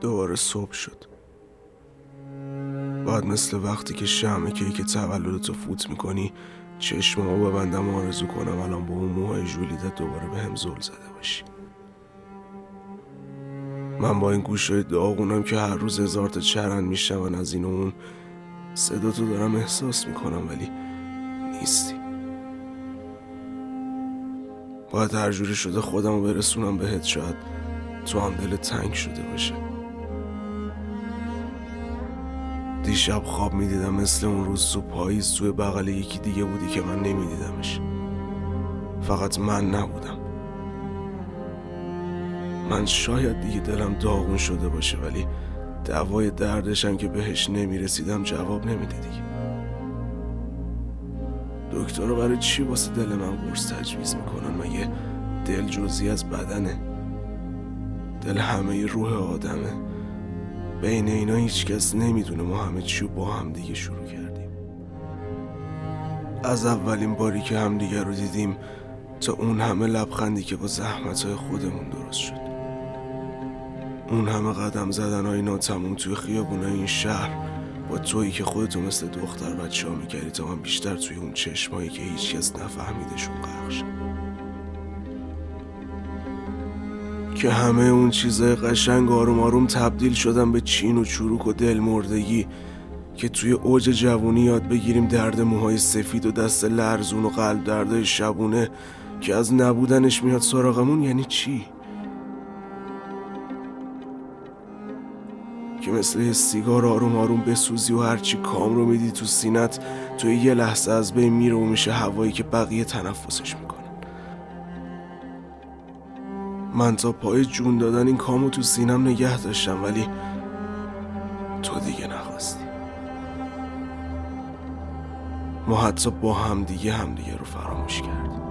دوباره صبح شد. بعد مثل وقتی که شمه که تولدتو فوت می‌کنی چشمامو ببندم و آرزو کنم الان با اون موهای جولیدت دوباره به هم زل زده باشی. من با این گوشای داغونم که هر روز هزار تا چرند میشون از این اون صدا تو دارم احساس می‌کنم ولی نیستی. باید هر جوری شده خودم رو برسونم بهت شاید تو هم دل تنگ شده باشه. دیشب خواب می‌دیدم مثل اون روز تو پاییز توی بغل یکی دیگه بودی که من نمیدیدمش. فقط من نبودم. من شاید دیگه دلم داغون شده باشه ولی دوای دردشم که بهش نمی‌رسیدم جواب نمیده دیگه. دکتر برای چی واسه دل من قرص تجویز می‌کنن؟ مگه دل جزی از بدنه؟ دل همه روح آدمه. بین اینا هیچکس نمی‌دونه. ما همه چی با هم دیگه شروع کردیم. از اولین باری که هم دیگه رو دیدیم تا اون همه لبخندی که با زحمت های خودمون درست شد. اون همه قدم زدن های ناتموم توی خیابون این شهر با تویی که خودتو مثل دختر بچه ها می‌کردی تا من بیشتر توی اون چشمایی که هیچکس نفهمیدشون غرق که همه اون چیزای قشنگ آروم آروم تبدیل شدن به چین و چروک و دل مردگی که توی اوج جوونی یاد بگیریم درد موهای سفید و دست لرزون و قلب دردای شبونه که از نبودنش میاد سراغمون یعنی چی؟ که مثل یه سیگار آروم آروم بسوزی و هرچی کام رو میدی تو سینت توی یه لحظه از بین میره و میشه هوایی که بقیه تنفسش می‌کنن من تا پای جون دادن این کامو تو سینم نگه داشتم ولی تو دیگه نخواستی. ما حتی با همدیگه همدیگه رو فراموش کردیم.